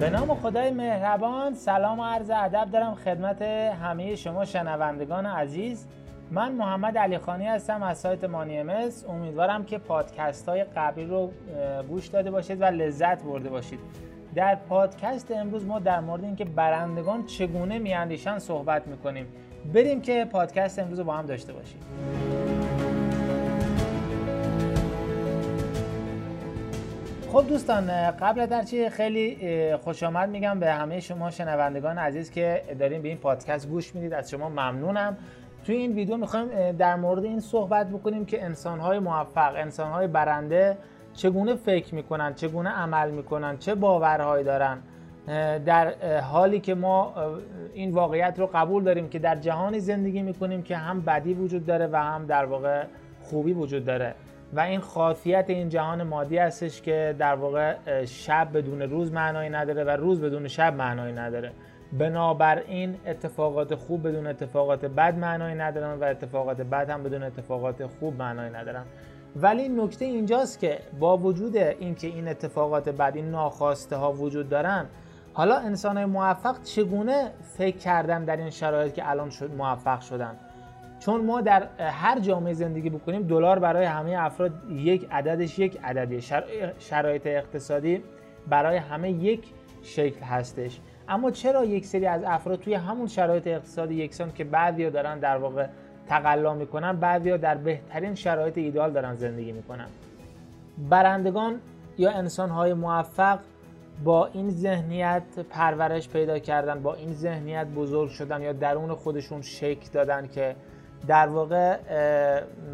به نام خدای مهربان سلام و عرض ادب دارم خدمت همه شما شنوندگان عزیز. من محمد علی خانی هستم از سایت مانی امس امیدوارم که پادکست های قبلی رو گوش داده باشید و لذت برده باشید. در پادکست امروز ما در مورد اینکه برندگان چگونه میاندیشن صحبت می‌کنیم. بریم که پادکست امروز رو با هم داشته باشیم. خب دوستان قبل از چی خیلی خوش آمد میگم به همه شما شنوندگان عزیز که دارین به این پادکست گوش می‌دید. از شما ممنونم. توی این ویدیو می‌خوایم در مورد این صحبت بکنیم که انسانهای موفق انسانهای برنده چگونه فکر می‌کنن چگونه عمل می‌کنن چه باورهایی دارن. در حالی که ما این واقعیت رو قبول داریم که در جهانی زندگی می‌کنیم که هم بدی وجود داره و هم در واقع خوبی وجود داره. و این خاصیت این جهان مادی هستش که در واقع شب بدون روز معنایی نداره و روز بدون شب معنایی نداره. بنابراین اتفاقات خوب بدون اتفاقات بد معنایی ندارن و اتفاقات بد هم بدون اتفاقات خوب معنایی ندارن. ولی نکته اینجاست که با وجود اینکه این اتفاقات بد این ناخواسته ها وجود دارن حالا انسان های موفق چگونه فکر کردن در این شرایط که الان شد موفق شدن؟ چون ما در هر جامعه زندگی بکنیم دلار برای همه افراد یک عددش یک عددیه. شرایط اقتصادی برای همه یک شکل هستش. اما چرا یک سری از افراد توی همون شرایط اقتصادی یکسان که بعضیا دارن در واقع تقلا می‌کنن بعضیا در بهترین شرایط ایدال دارن زندگی می‌کنن؟ برندگان یا انسانهای موفق با این ذهنیت پرورش پیدا کردن با این ذهنیت بزرگ شدن یا درون خودشون شکل دادن که در واقع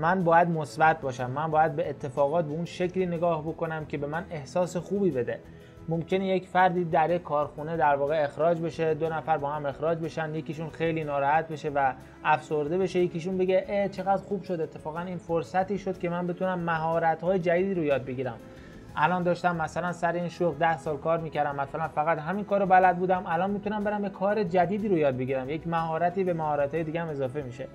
من باید مثبت باشم. من باید به اتفاقات به اون شکلی نگاه بکنم که به من احساس خوبی بده. ممکنه یک فردی در یک کارخونه در واقع اخراج بشه دو نفر با هم اخراج بشن یکیشون خیلی ناراحت بشه و افسرده بشه یکیشون بگه اه چقدر خوب شد. اتفاقا این فرصتی شد که من بتونم مهارت های جدیدی رو یاد بگیرم. الان داشتم مثلا سر این شغل ده سال کار می‌کردم. مثلا فقط همین کارو بلد بودم. الان می‌تونم برم یه کار جدیدی رو یاد بگیرم. یک مهارتی به مهارت های دیگه اضافه میشه.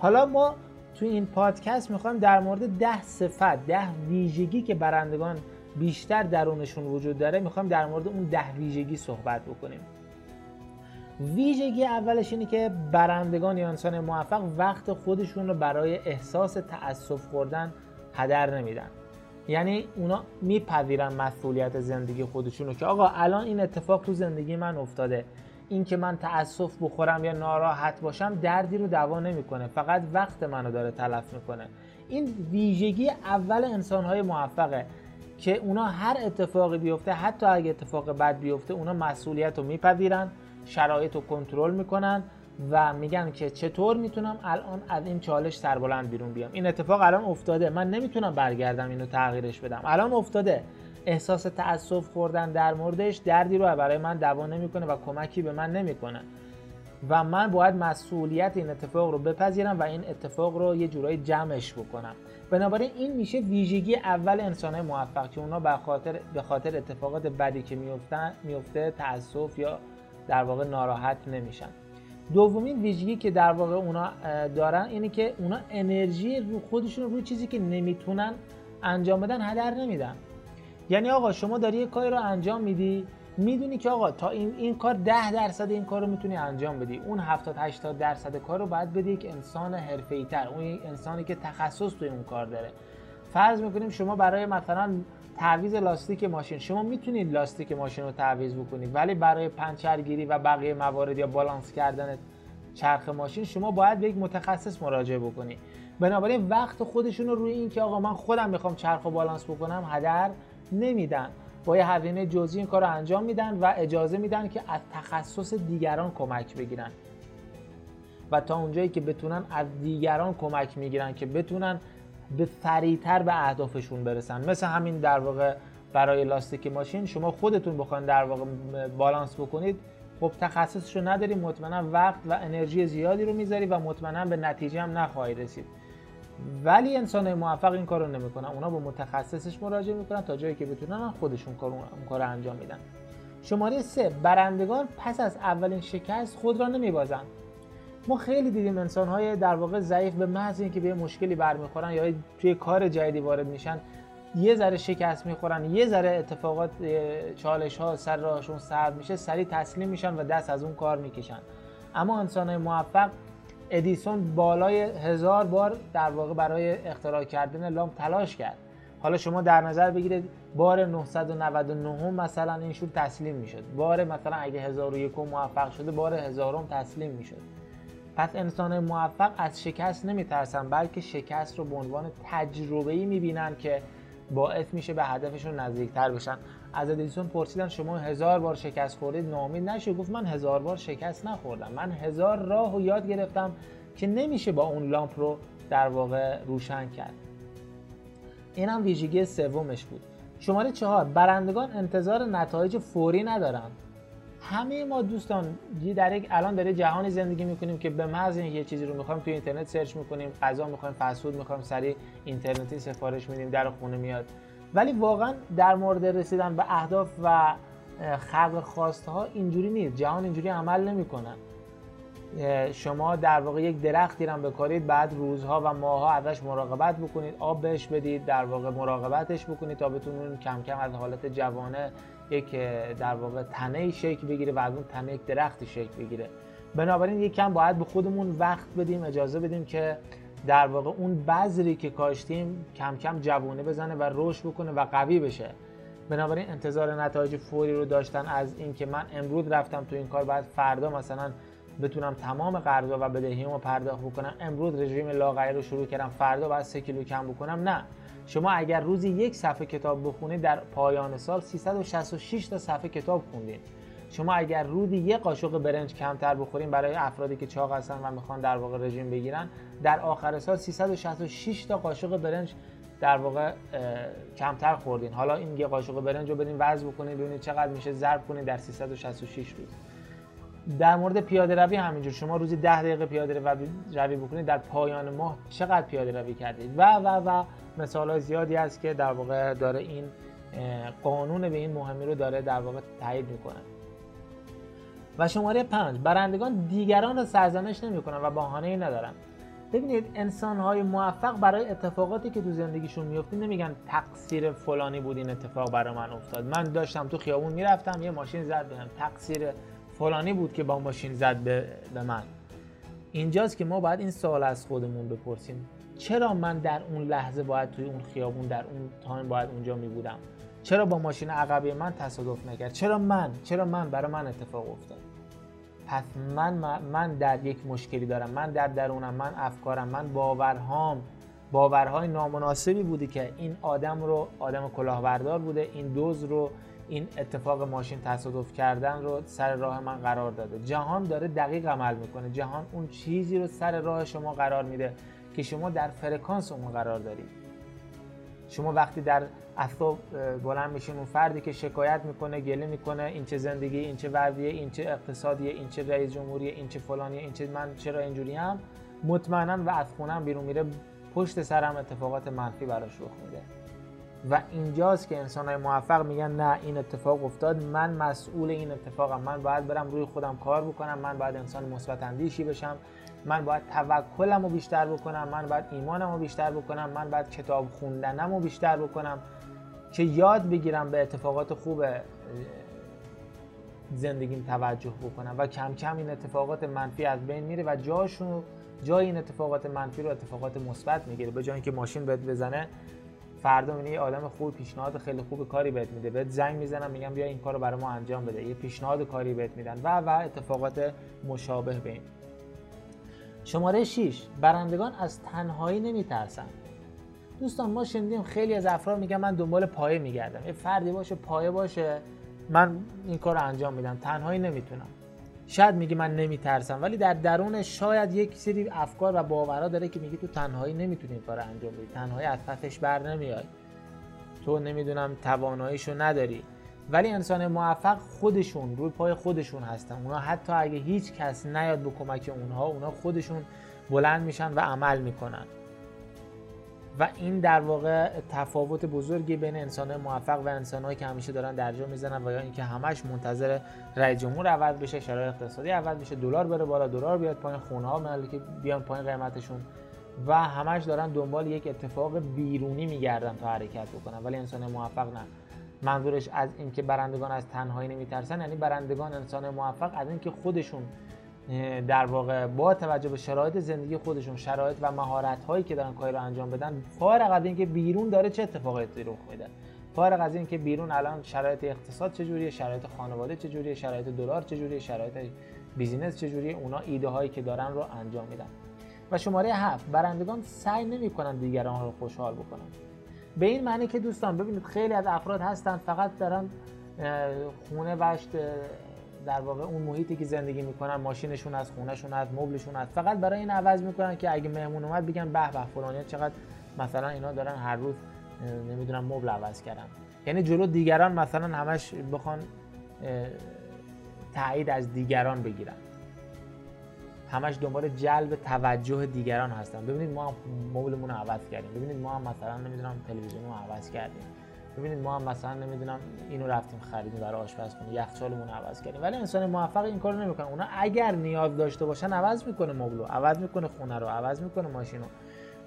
حالا ما تو این پادکست می‌خوایم در مورد ده صفت ده ویژگی که برندگان بیشتر درونشون وجود داره می‌خوایم در مورد اون ده ویژگی صحبت بکنیم. ویژگی اولش اینه که برندگان یا انسان موفق وقت خودشون رو برای احساس تأسف خوردن هدر نمیدن. یعنی اونا میپذیرن مسئولیت زندگی خودشون رو که آقا الان این اتفاق تو زندگی من افتاده. این که من تأسف بخورم یا ناراحت باشم دردی رو دوا نمی‌کنه. فقط وقت منو داره تلف می‌کنه. این ویژگی اول انسانهای موفقه که اونا هر اتفاقی بیفته حتی اگه اتفاق بد بیفته اونا مسئولیت رو میپذیرن شرایط رو کنترل می‌کنن و میگن که چطور می‌تونم الان از این چالش سربلند بیرون بیام. این اتفاق الان افتاده. من نمی‌تونم برگردم اینو تغییرش بدم. الان افتاده. احساس تأسف خوردن در موردش دردی رو برای من دوا نمی‌کنه و کمکی به من نمی‌کنه. و من باید مسئولیت این اتفاق رو بپذیرم و این اتفاق رو یه جورایی جمعش بکنم. بنابراین این میشه ویژگی اول انسان موفق که اونا به خاطر به خاطر اتفاقات بدی که میفتن میفته تاسف یا در واقع ناراحت نمیشن. دومین ویژگی که در واقع اونا دارن اینه که اونا انرژی رو خودشون روی چیزی که نمی‌تونن انجام بدن هدر نمیدن. یعنی آقا شما داری یه کاری رو انجام میدی می‌دونی که آقا تا این, این کار 10 درصد این کار رو می‌تونی انجام بدی. اون 70 80 درصد کار رو باید بدی یک انسان حرفه‌ای تر اون انسانی که تخصص توی اون کار داره. فرض می‌کنیم شما برای مثلا تعویض لاستیک ماشین شما می‌تونید لاستیک ماشین رو تعویض بکنید ولی برای پنچرگیری و بقیه موارد یا بالانس کردن چرخ ماشین شما باید به یک متخصص مراجعه بکنید بنابراین وقت خودشون رو روی این که آقا من خودم می‌خوام چرخ و بالانس بکنم هدر نمیدن. با یه هزینه جزئی این کار رو انجام میدن و اجازه میدن که از تخصص دیگران کمک بگیرن. و تا اونجایی که بتونن از دیگران کمک می‌گیرن که بتونن به سریعتر به اهدافشون برسن. مثل همین در واقع برای لاستیک ماشین شما خودتون بخواید در واقع بالانس بکنید. خب تخصصش رو نداری مطمئنا وقت و انرژی زیادی رو می‌ذاری و مطمئنا به نتیجه هم نخواهی رسید. ولی انسان موفق این کارو نمی‌کنن. اونا به متخصصش مراجعه می‌کنن تا جایی که بتونن خودشون کار اون کار انجام میدن. شماره سه برندگان پس از اولین شکست خود را نمیبازن ما خیلی دیدیم انسان های در واقع ضعیف به محض اینکه به مشکلی برمیخورن یا توی کار جدیدی وارد میشن یه ذره شکست می‌خورن یه ذره اتفاقات چالش ها سر راهشون سرد میشه سریع تسلیم میشن و دست از اون کار می‌کشن. اما انسان موفق ادیسون بالای هزار بار در واقع برای اختراع کردن لامپ تلاش کرد. حالا شما در نظر بگیرید بار 999 مثلا این شور تسلیم می‌شد. بار مثلا اگه 1001 موفق شده بار هزارم تسلیم می‌شد. پس انسان موفق از شکست نمیترسن بلکه شکست رو به عنوان تجربه ای می‌بینن که باعث میشه به هدفشون نزدیکتر بشن. از ادیسون پرسیدن شما هزار بار شکست خوردید نامید نشه گفت من هزار بار شکست نخوردم. من هزار راه و یاد گرفتم که نمیشه با اون لامپ رو در واقع روشن کرد. این هم ویژگی سومش بود. شماره چهار برندگان انتظار نتایج فوری ندارند. همه ما دوستان در یک الان در جهانی زندگی می‌کنیم که به محض اینکه یه چیزی رو می‌خوایم توی اینترنت سرچ می‌کنیم غذا می‌خوایم فسود می‌خوایم سریع اینترنتی سفارش میدیم در خونه میاد. ولی واقعا در مورد رسیدن به اهداف و خلق خواسته ها اینجوری نیست. جهان اینجوری عمل نمی‌کنن شما در واقع یک درختی رو بکارید بعد روزها و ماهها ازش مراقبت بکنید آب بهش بدید در واقع مراقبتش بکنید تا بتونید کم کم از حالت جوانه یک در واقع تنه شکل بگیره و از اون تنه یک درختی شکل بگیره. بنابراین یک کم باید به خودمون وقت بدیم اجازه بدیم که در واقع اون بذری که کاشتیم کم کم جوونه بزنه و رشد بکنه و قوی بشه. بنابراین انتظار نتایج فوری رو داشتن از اینکه من امروز رفتم تو این کار بعد فردا مثلا بتونم تمام قرضا و بدهیامو پرداخت بکنم. امروز رژیم لاغری رو شروع کردم فردا بعد 3 کیلو کم بکنم. نه. شما اگر روزی یک صفحه کتاب بخونید در پایان سال 366 تا صفحه کتاب خوندین. شما اگر روزی یک قاشق برنج کمتر بخورین برای افرادی که چاق هستن و می‌خوان در واقع رژیم بگیرن در آخر سال 366 تا قاشق برنج در واقع کمتر خوردین. حالا این یه قاشق برنج رو بدین وزن بکنید ببینید چقدر میشه ضرب کنید در 366 روز. در مورد پیاده روی همینجور شما روزی 10 دقیقه پیاده روی بکنید در پایان ماه چقدر پیاده روی کردید و و و مثال زیادی هست که در واقع داره این قانون به این مهمی رو داره در واقع تایید می‌کنه. و شماره پنج برندگان دیگران رو سرزنش نمی‌کنن و بهانه ای ندارن ببینید انسان های موفق برای اتفاقاتی که تو زندگیشون میفته نمیگن تقصیر فلانی بود این اتفاق برای من افتاد. من داشتم تو خیابون می‌رفتم یه ماشین زد بهم. تقصیر فلانی بود که با ماشین زد به, به من. اینجاست که ما باید این سوال از خودمون بپرسیم. چرا من در اون لحظه باید توی اون خیابون در اون تایم باید اونجا می بودم چرا با ماشین عقبی من تصادف نکرد؟ چرا من چرا من برای من اتفاق افتاد؟ پس من من در یک مشکلی دارم. من در درونم من افکارم من باورهام. باورهای نامناسبی بوده که این آدم رو آدم کلاهبردار بوده این دوز رو این اتفاق ماشین تصادف کردن رو سر راه من قرار داده. جهان داره دقیق عمل می‌کنه. جهان اون چیزی رو سر راه شما قرار میده که شما در فرکانس اون قرار دارید. شما وقتی در اصلا بلند میشین اون فردی که شکایت می‌کنه گله می‌کنه این چه زندگی این چه وضعیه این چه اقتصادیه این چه رئیس جمهوریه این چه فلانیه این چه من چرا اینجوری هم مطمئنا و از خونم بیرون میره پشت سرم اتفاقات منفی براش رخ میده. و اینجاست که انسان های موفق میگن نه این اتفاق افتاد من مسئول این اتفاقم من باید برم روی خودم کار بکنم من باید انسان مثبت اندیشی بشم من باید توکلم رو بیشتر بکنم من باید ایمانم رو بیشتر بکنم من باید کتاب خوندنم رو بیشتر بکنم. که یاد بگیرم به اتفاقات خوب زندگیم توجه بکنم و کم کم این اتفاقات منفی از بین میره و جاشون جای این اتفاقات منفی رو اتفاقات مثبت می‌گیره. به جای اینکه ماشین بهت بزنه فردا می‌بینی یه آدم خوب پیشنهاد خیلی خوب کاری بهت میده. بهت زنگ می‌زنم میگم بیا این کارو برای ما انجام بده. یه پیشنهاد کاری بهت میدن. و و اتفاقات مشابه به این شماره 6 برندگان از تنهایی نمیترسن دوستان ما شنیدیم خیلی از افراد میگن من دنبال پایه میگردم. یه فردی باشه پایه باشه. من این کار رو انجام میدم. تنهایی نمی‌تونم. شاید میگه من نمیترسم ولی در درونش شاید یک سری افکار و باورها داره که میگه تو تنهایی نمی‌تونی این کار انجام بدی. تنهایی از پسش بر نمیای تو نمی‌دونم تواناییشو نداری. ولی انسان موفق خودشون روی پای خودشون هستن. اونا حتی اگه هیچ کس نیاد به کمک اونها اونا خودشون بلند میشن و عمل می‌کنن. و این در واقع تفاوت بزرگی بین انسان موفق و انسانهایی که همیشه دارن درجا می‌زنن و یا اینکه همش منتظر رئیس جمهور عوض بشه شرایط اقتصادی عوض بشه دلار بره بالا دلار بیاد پایین خونه ها که بیان پایین قیمتشون و همش دارن دنبال یک اتفاق بیرونی میگردن تا حرکت بکنن. ولی انسان موفق نه. منظورش از اینکه برندگان از تنهایی نمیترسن یعنی برندگان انسان موفق از اینکه خودشون در واقع با توجه به شرایط زندگی خودشون شرایط و مهارت هایی که دارن کاری رو انجام بدن فارغ از اینکه بیرون داره چه اتفاقاتی رخ میده؟ فارغ از اینکه بیرون الان شرایط اقتصاد چجوریه شرایط خانواده چجوریه شرایط دلار چجوریه شرایط بیزینس چجوریه اونا ایده هایی که دارن رو انجام میدن. و شماره هفت برندگان سعی نمی‌کنن دیگران رو خوشحال بکنن. به این معنی که دوستان ببینید خیلی از افراد هستن فقط دارن خونه بشت در واقع اون محیطی که زندگی می‌کنن ماشینشون از خونهشون از مبلشون از فقط برای این عوض می‌کنن که اگه مهمون اومد بگن به به فلانی چقدر مثلا اینا دارن هر روز نمی‌دونم مبل عوض کردن. یعنی جلو دیگران مثلا همش بخوان تایید از دیگران بگیرن. همش دنبال جلب توجه دیگران هستن. ببینید ما مبلمون رو عوض کردیم. ببینید ما هم مثلا نمی‌دونم تلویزیون رو عوض کردیم. ببینید ما هم مثلا نمی‌دونم اینو رفتیم خریدیم برای آشپزخونه یخچالمون عوض کردیم. ولی انسان موفق این کارو نمی‌کنه. اونا اگر نیاز داشته باشن عوض می‌کنه مبلو عوض می‌کنه خونه رو عوض می‌کنه ماشین رو.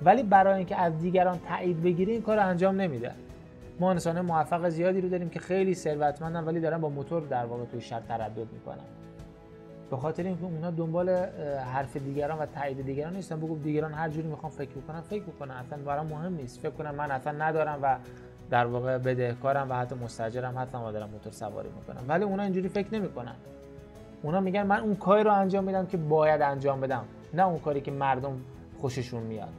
ولی برای اینکه از دیگران تایید بگیری این کار انجام نمیده. ما انسان موفق زیادی رو داریم که خیلی ثروتمندن ولی دارن با موتور در واقع توی شهر تردد می‌کنن. به خاطر اینکه اونا دنبال حرف دیگران و تایید دیگران نیستن. بگو دیگران هر جوری می‌خوان فکر بکنن فکر بکنن. اصلا برام مهم نیست. فکر کنم من اصلا ندارم و در واقع بدهکارم و حتی مستاجرم حتی ما دارم موتور سواری می‌کنم. ولی اونا اینجوری فکر نمی‌کنن. اونا میگن من اون کاری رو انجام میدم که باید انجام بدم نه اون کاری که مردم خوششون میاد.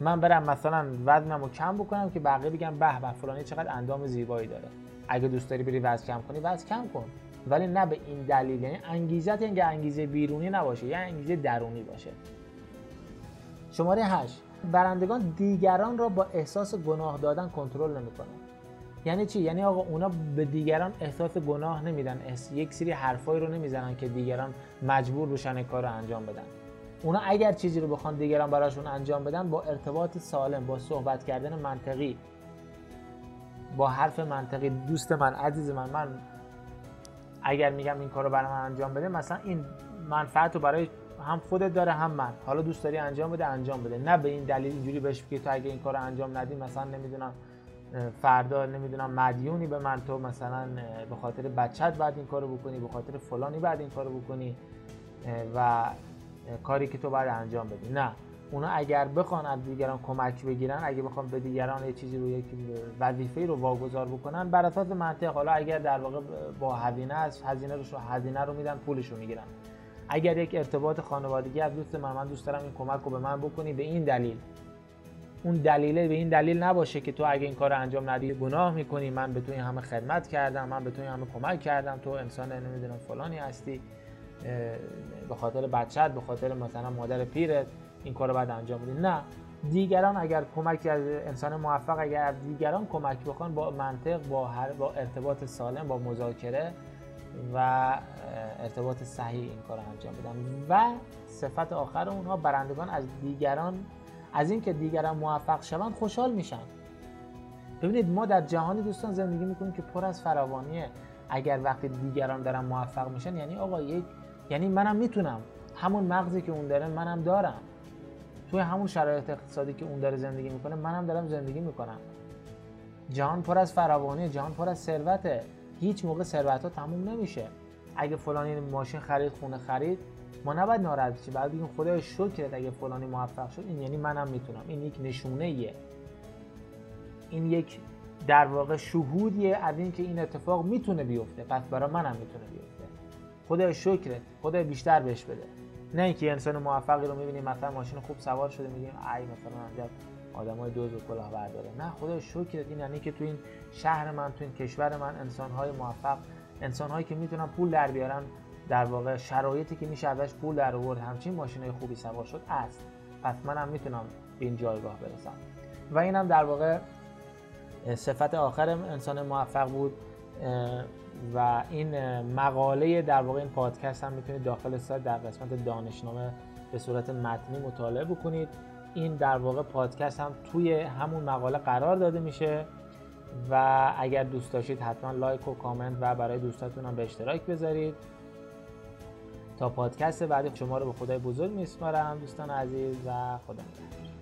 من برم مثلا وزنم رو کم بکنم که بقیه بگم به به فلانی چقدر اندام زیبایی داره. اگه دوست داری بری وزن کم کنی وزن کم کن. ولی نه به این دلیل یعنی انگیزت اینکه انگیزه بیرونی نباشه یعنی انگیزه درونی باشه. شماره 8 برندگان دیگران را با احساس گناه دادن کنترل نمی‌کنن. یعنی چی؟ یعنی آقا اونا به دیگران احساس گناه نمیدن. یک سری حرفایی رو نمی‌زنن که دیگران مجبور بشن کار رو انجام بدن. اونا اگر چیزی رو بخوان دیگران براشون انجام بدن با ارتباط سالم با صحبت کردن منطقی با حرف منطقی دوست من عزیز من من اگر میگم این کار رو برای من انجام بده مثلا این منفعت رو برای هم خودت داره هم من. حالا دوست داری انجام بده انجام بده. نه به این دلیل اینجوری بهش بگی تو اگه این کار انجام ندی مثلا نمی‌دونم فردا نمی‌دونم مدیونی به من تو مثلا به خاطر بچت بعد این کارو بکنی به خاطر فلانی بعد این کارو بکنی و کاری که تو باید انجام بدی. نه. اونا اگر بخوان از دیگران کمک بگیرن اگه بخوان به دیگران یه چیزی رو یک وظیفه رو واگذار بکنن بر اساس منطق حالا اگر در واقع با هزینه است هزینه رو هزینه رو میدن پولش رو می‌گیرن. اگر یک ارتباط خانوادگی از دوست من من دوست دارم این کمک رو به من بکنی به این دلیل. اون دلیله به این دلیل نباشه که تو اگه این کار انجام ندی گناه می‌کنی. من به تو این همه خدمت کردم من به تو این همه کمک کردم. تو انسان نمی‌دونم فلانی هستی. به خاطر بچت به خاطر مثلا مادر پیرت این کار رو باید انجام بدی. نه. دیگران اگر کمک از انسان موفق اگر دیگران کمک بکن با منطق با هر با ارتباط سالم با مذاکره و ارتباط صحیح این کار رو انجام بدن و صفت آخر اونها برندگان از دیگران از اینکه دیگران موفق شوند خوشحال میشن. ببینید ما در جهانی دوستان زندگی می‌کنیم که پر از فراوانیه. اگر وقتی دیگران دارن موفق میشن یعنی آقا یک یعنی منم می‌تونم. همون مغزی که اون داره منم دارم. توی همون شرایط اقتصادی که اون داره زندگی می‌کنه منم دارم زندگی می‌کنم. جهان پر از فراوانی جهان پر از ثروته. هیچ موقع ثروت ها تموم نمیشه. اگه فلانی ماشین خرید خونه خرید ما نباید ناراحت بشیم. بعد بگیم خدای شکرت اگه فلانی موفق شد. این یعنی منم می‌تونم. این یک نشونه ایه. این یک در واقع شهودیه از اینکه این اتفاق می‌تونه بیفته. پس برای منم می‌تونه بیفته. خدای شکرت. خدای بیشتر بهش بده. نه اینکه انسان موفقی رو می‌بینیم مثلا ماشین خوب سوار شده میگیم ای مثلا آدمای دوز و برداره. نه خدا شکرت این یعنی که تو این شهر من تو این کشور من انسانهای موفق انسانهایی که می‌تونن پول در بیارن در واقع شرایطی که میشه ازش پول در آورد همچین ماشینای خوبی سوار شد است پس منم می‌تونم به این جایگاه برسم. و اینم در واقع صفت آخر انسان موفق بود و این مقاله در واقع این پادکست هم می‌تونید داخل سایت در قسمت دانشنامه به صورت متنی مطالعه بکنید. این در واقع پادکست هم توی همون مقاله قرار داده میشه و اگر دوست داشتید حتما لایک و کامنت و برای دوستاتون هم به اشتراک بذارید. تا پادکست بعدی شما رو به خدای بزرگ میسپارم دوستان عزیز و خدا نگهدار.